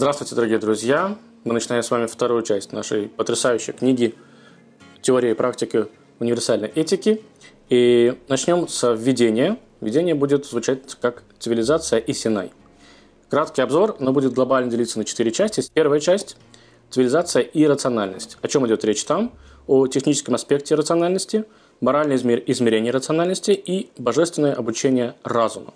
Здравствуйте, дорогие друзья! Мы начинаем с вами вторую часть нашей потрясающей книги «Теория и практика универсальной этики». И начнем с введения. Введение будет звучать как «Цивилизация и Синай». Краткий обзор, но будет глобально делиться на четыре части. Первая часть – цивилизация и рациональность. О чем идет речь там? О техническом аспекте рациональности, моральное измерение рациональности и божественное обучение разума.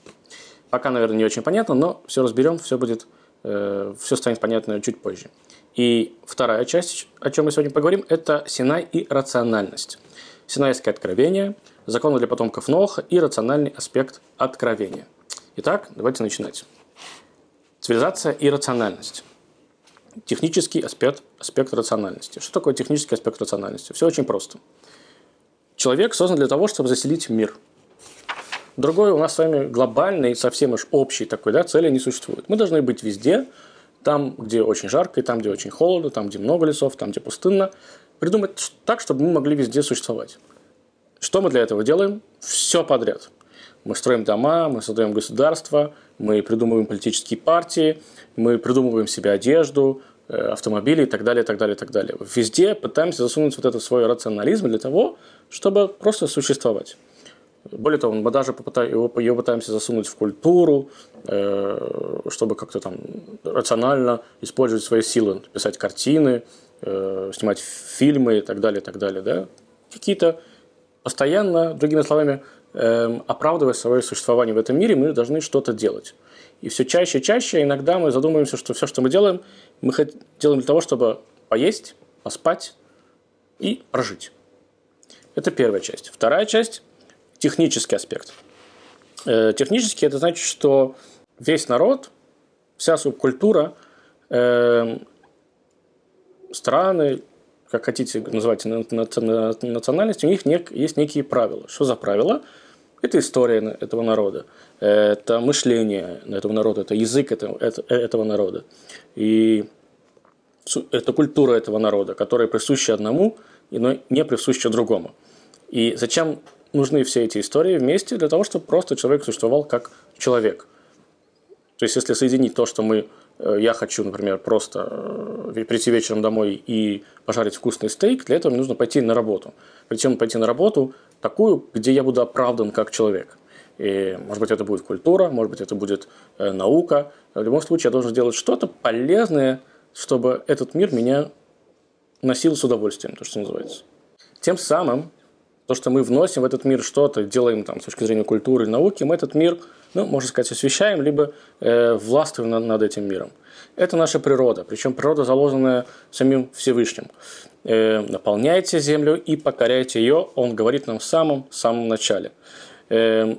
Пока, наверное, не очень понятно, но все разберем, все будет, все станет понятно чуть позже. И вторая часть, о чем мы сегодня поговорим, это Синай и рациональность. Синайское откровение, законы для потомков Ноха и рациональный аспект откровения. Итак, давайте начинать. Цивилизация и рациональность. Технический аспект, аспект рациональности. Что такое технический аспект рациональности? Все очень просто. Человек создан для того, чтобы заселить мир – Другой у нас с вами глобальный, совсем уж общий такой, да, цели не существует. Мы должны быть везде, там, где очень жарко, и там, где очень холодно, там, где много лесов, там, где пустынно. Придумать так, чтобы мы могли везде существовать. Что мы для этого делаем? Все подряд. Мы строим дома, мы создаем государство, мы придумываем политические партии, мы придумываем себе одежду, э, автомобили и так далее, и так далее, и так далее. Везде пытаемся засунуть вот этот свой рационализм для того, чтобы просто существовать. Более того, мы даже его, ее пытаемся засунуть в культуру, э, чтобы как-то там рационально использовать свои силы, писать картины, э, снимать фильмы и так далее, и так далее. Да? Какие-то постоянно, другими словами, э, оправдывая свое существование в этом мире, мы должны что-то делать. И все чаще и чаще иногда мы задумываемся, что все, что мы делаем, мы делаем для того, чтобы поесть, поспать и прожить. Это первая часть. Вторая часть – технический аспект. Э, технический – это значит, что весь народ, вся субкультура, э, страны, как хотите называть национальности, у них есть некие правила. Что за правила? Это история этого народа, это мышление этого народа, это язык этого, этого народа. И это культура этого народа, которая присуща одному, но не присуща другому. И зачем нужны все эти истории вместе для того, чтобы просто человек существовал как человек. То есть, если соединить то, что мы, э, я хочу, например, просто э, прийти вечером домой и пожарить вкусный стейк, для этого мне нужно пойти на работу. Причем пойти на работу такую, где я буду оправдан как человек. И, может быть, это будет культура, может быть, это будет э, наука. В любом случае, я должен сделать что-то полезное, чтобы этот мир меня носил с удовольствием, то, что называется. Тем самым то, что мы вносим в этот мир что-то, делаем там с точки зрения культуры науки, мы этот мир, ну, можно сказать, освещаем, либо э, властвуем над, над этим миром. Это наша природа, причем природа, заложенная самим Всевышним. Э, наполняйте землю и покоряйте ее, он говорит нам в самом-самом начале. Э,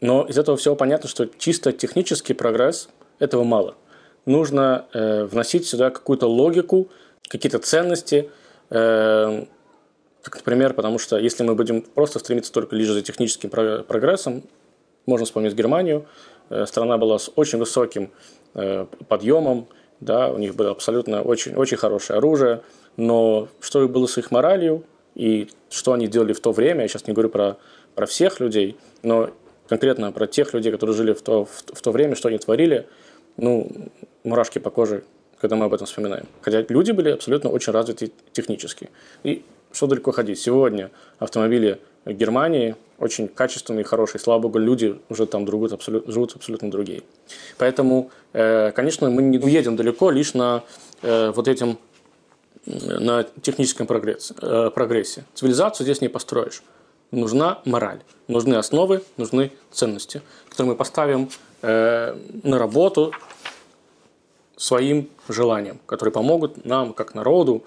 но из этого всего понятно, что чисто технический прогресс этого мало. Нужно э, вносить сюда какую-то логику, какие-то ценности, э, как, например, потому что если мы будем просто стремиться только лишь за техническим прогрессом, можно вспомнить Германию, э, страна была с очень высоким э, подъемом, да, у них было абсолютно очень, очень хорошее оружие, но что было с их моралью и что они делали в то время, я сейчас не говорю про, про всех людей, но конкретно про тех людей, которые жили в то, в, в то время, что они творили, ну, мурашки по коже, когда мы об этом вспоминаем. Хотя люди были абсолютно очень развиты технически. И что далеко ходить? Сегодня автомобили Германии очень качественные, хорошие. Слава богу, люди уже там живут абсолютно, живут абсолютно другие. Поэтому, э, конечно, мы не уедем далеко лишь на э, вот этим на техническом прогрессе, э, прогрессе. Цивилизацию здесь не построишь. Нужна мораль, нужны основы, нужны ценности, которые мы поставим на работу своим желанием, которые помогут нам, как народу,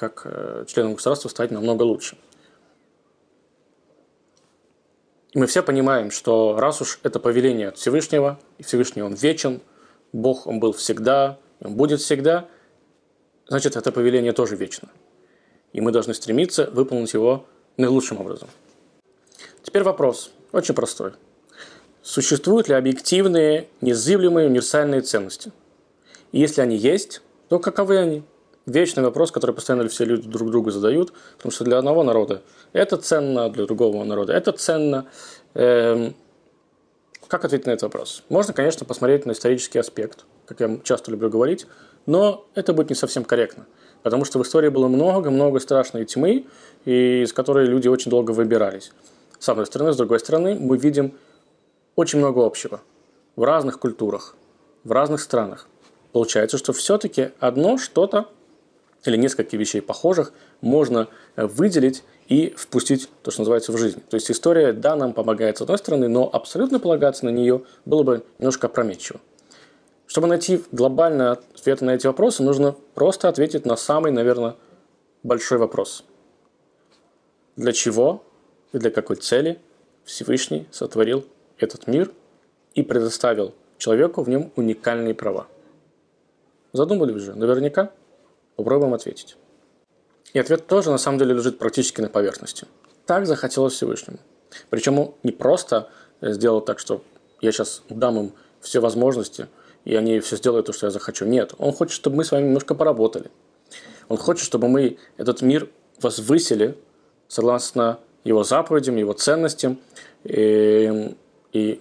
как э, членам государства стать намного лучше. И мы все понимаем, что раз уж это повеление от Всевышнего, и Всевышний Он вечен, Бог Он был всегда, Он будет всегда, значит, это повеление тоже вечно. И мы должны стремиться выполнить его наилучшим образом. Теперь вопрос, очень простой. Существуют ли объективные, незыблемые универсальные ценности? И если они есть, то каковы они? Вечный вопрос, который постоянно все люди друг другу задают, потому что для одного народа это ценно, для другого народа это ценно. Эм, как ответить на этот вопрос? Можно, конечно, посмотреть на исторический аспект, как я часто люблю говорить, но это будет не совсем корректно. Потому что в истории было много-много страшной тьмы, из которой люди очень долго выбирались. С одной стороны, с другой стороны, мы видим очень много общего в разных культурах, в разных странах. Получается, что все-таки одно что-то или несколько вещей похожих можно выделить и впустить то, что называется, в жизнь. То есть история, да, нам помогает с одной стороны, но абсолютно полагаться на нее было бы немножко опрометчиво. Чтобы найти глобальный ответ на эти вопросы, нужно просто ответить на самый, наверное, большой вопрос. Для чего и для какой цели Всевышний сотворил этот мир и предоставил человеку в нем уникальные права? Задумались же? Наверняка. Попробуем ответить. И ответ тоже на самом деле лежит практически на поверхности. Так захотелось Всевышнему. Причем он не просто сделал так, что я сейчас дам им все возможности – и они все сделают то, что я захочу. Нет, он хочет, чтобы мы с вами немножко поработали. Он хочет, чтобы мы этот мир возвысили согласно его заповедям, его ценностям. И, и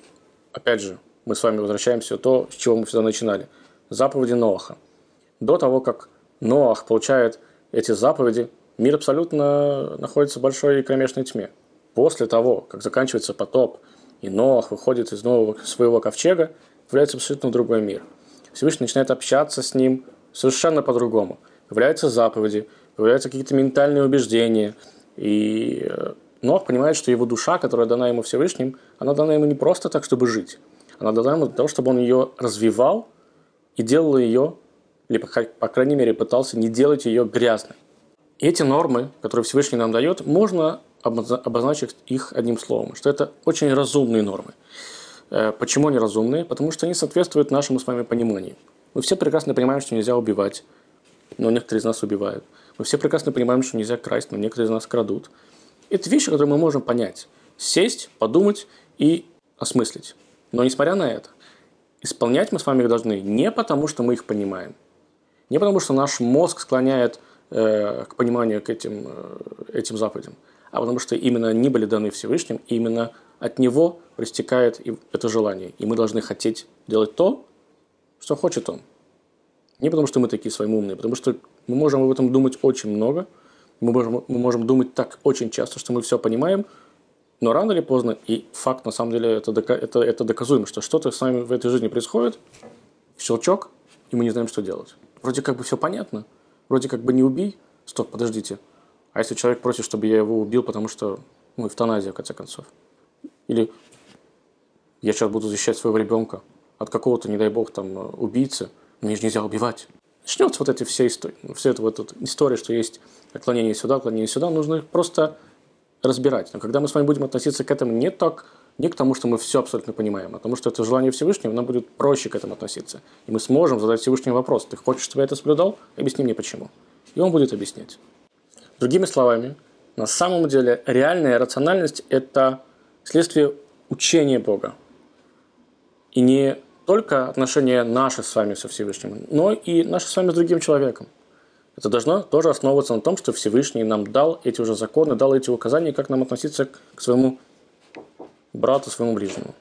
опять же, мы с вами возвращаемся в то, с чего мы всегда начинали. Заповеди Ноаха. До того, как Ноах получает эти заповеди, мир абсолютно находится в большой кромешной тьме. После того, как заканчивается потоп, и Ноах выходит из нового своего ковчега, является абсолютно другой мир. Всевышний начинает общаться с ним совершенно по-другому. Появляются заповеди, появляются какие-то ментальные убеждения. И э, Нох понимает, что его душа, которая дана ему Всевышним, она дана ему не просто так, чтобы жить. Она дана ему для того, чтобы он ее развивал и делал ее, или, по крайней мере, пытался не делать ее грязной. И эти нормы, которые Всевышний нам дает, можно обозначить их одним словом, что это очень разумные нормы. Э, почему они разумные? Потому что они соответствуют нашему с вами пониманию. Мы все прекрасно понимаем, что нельзя убивать, но некоторые из нас убивают. Мы все прекрасно понимаем, что нельзя красть, но некоторые из нас крадут. Это вещи, которые мы можем понять. Сесть, подумать и осмыслить. Но несмотря на это, исполнять мы с вами их должны не потому, что мы их понимаем, не потому, что наш мозг склоняет э, к пониманию к этим, э, этим заповедям, а потому что именно они были даны Всевышним, и именно от него проистекает это желание. И мы должны хотеть делать то, что хочет он. Не потому, что мы такие своим потому что мы можем об этом думать очень много, мы можем, мы можем думать так очень часто, что мы все понимаем, но рано или поздно, и факт на самом деле это, это, это доказуемо, что что-то с нами в этой жизни происходит, щелчок, и мы не знаем, что делать. Вроде как бы все понятно, вроде как бы не убей, стоп, подождите. А если человек просит, чтобы я его убил, потому что, ну, эвтаназия, в конце концов. Или я сейчас буду защищать своего ребенка от какого-то, не дай бог, там, убийцы, мне же нельзя убивать. Начнется вот эти все истории, все это вот эта история, что есть отклонение сюда, отклонение сюда, нужно просто разбирать. Но когда мы с вами будем относиться к этому не так, не к тому, что мы все абсолютно понимаем, а потому что это желание Всевышнего, нам будет проще к этому относиться. И мы сможем задать Всевышнему вопрос. Ты хочешь, чтобы я это соблюдал? Объясни мне почему. И он будет объяснять. Другими словами, на самом деле реальная рациональность – это следствие учения Бога. И не только отношения наши с вами со Всевышним, но и наши с вами с другим человеком. Это должно тоже основываться на том, что Всевышний нам дал эти уже законы, дал эти указания, как нам относиться к своему брату, своему ближнему.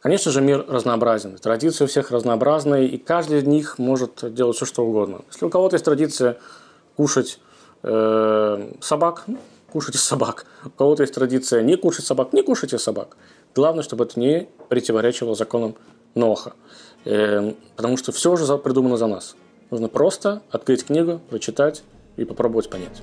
Конечно же, мир разнообразен, традиции у всех разнообразные, и каждый из них может делать все, что угодно. Если у кого-то есть традиция кушать э, собак, кушайте собак. У кого-то есть традиция не кушать собак, не кушайте собак. Главное, чтобы это не противоречило законам Ноха. Э, потому что все уже придумано за нас. Нужно просто открыть книгу, прочитать и попробовать понять.